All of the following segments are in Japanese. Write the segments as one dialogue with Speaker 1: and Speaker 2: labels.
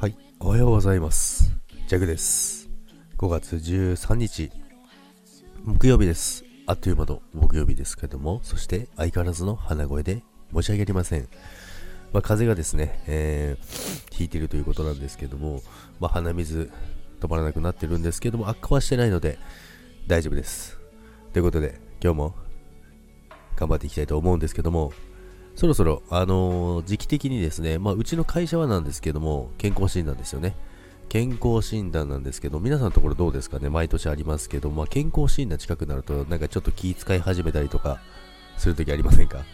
Speaker 1: はい、おはようございます。ジャグです。5月13日、木曜日です。あっという間の木曜日ですけども、そして相変わらずの鼻声で申し訳ありません。まあ、風がですね、えー、引いてるということなんですけども、まあ、鼻水止まらなくなってるんですけども、悪化はしてないので大丈夫です。ということで、今日も頑張っていきたいと思うんですけども、そろそろ、あのー時期的にですね、まあ、うちの会社はなんですけども、健康診断ですよね。健康診断なんですけど、皆さんのところどうですかね、毎年ありますけど、まあ、健康診断近くなると、なんかちょっと気遣い始めたりとかするときありませんか？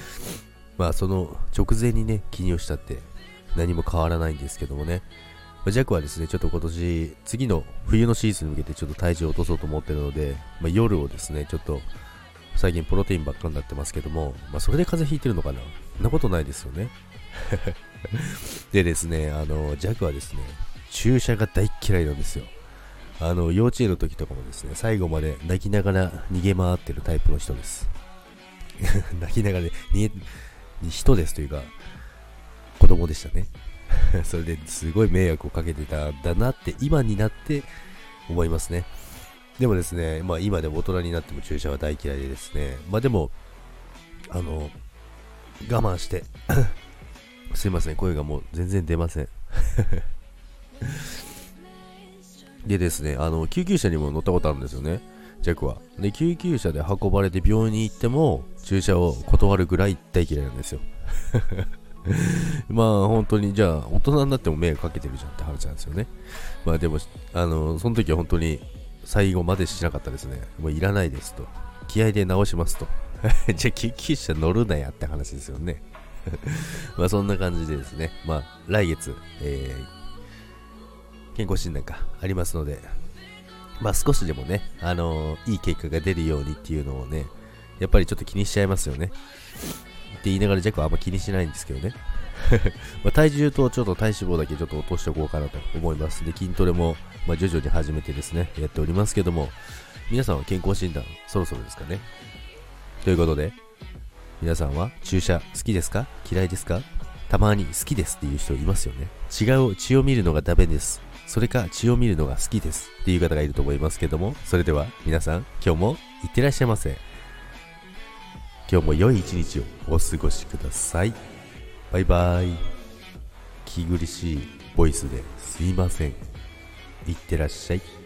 Speaker 1: まあ、その直前にね、記入したって何も変わらないんですけどもね、まあ、ジャックはですね、ちょっと今年、次の冬のシーズンに向けてちょっと体重を落とそうと思ってるので、まあ、夜をですね、ちょっと最近プロテインばっかになってますけども、まあ、それで風邪ひいてるのかな？そんなことないですよね。でですね、あの、ジャクはですね、注射が大嫌いなんですよ。あの、幼稚園の時とかもですね、最後まで泣きながら逃げ回ってるタイプの人です。泣きながら、逃げ、人ですというか、子供でしたね。それですごい迷惑をかけてたんだなって、今になって思いますね。でもですね、まあ今でも大人になっても注射は大嫌いでですね、まあでも、あの、我慢して、すいません、声がもう全然出ません。でですね、あの、救急車にも乗ったことあるんですよね、ジャックは。で、救急車で運ばれて病院に行っても、注射を断るぐらい大嫌いなんですよ。まあ本当にじゃあ大人になっても迷惑かけてるじゃんって話なんですよね。まあでも、あの、その時は本当に最後までしなかったですね。もういらないですと。気合で直しますと。じゃあ救急車乗るなやって話ですよね。まあそんな感じでですね。まあ来月、えー、健康診断がありますので、まあ少しでもね、あのーいい結果が出るようにっていうのをね、やっぱりちょっと気にしちゃいますよね。って言いながらジャックはあんま気にしないんですけどね。ま体重とちょっと体脂肪だけちょっと落としておこうかなと思います。で、筋トレも、ま、徐々に始めてですね、やっておりますけども、皆さんは健康診断そろそろですかね？ということで、皆さんは注射好きですか？嫌いですか？たまに好きですっていう人いますよね。違う血を見るのがダメです。それか血を見るのが好きですっていう方がいると思いますけども、それでは皆さん今日もいってらっしゃいませ。今日も良い一日をお過ごしください。バイバイ。気苦しいボイスですいません。いってらっしゃい。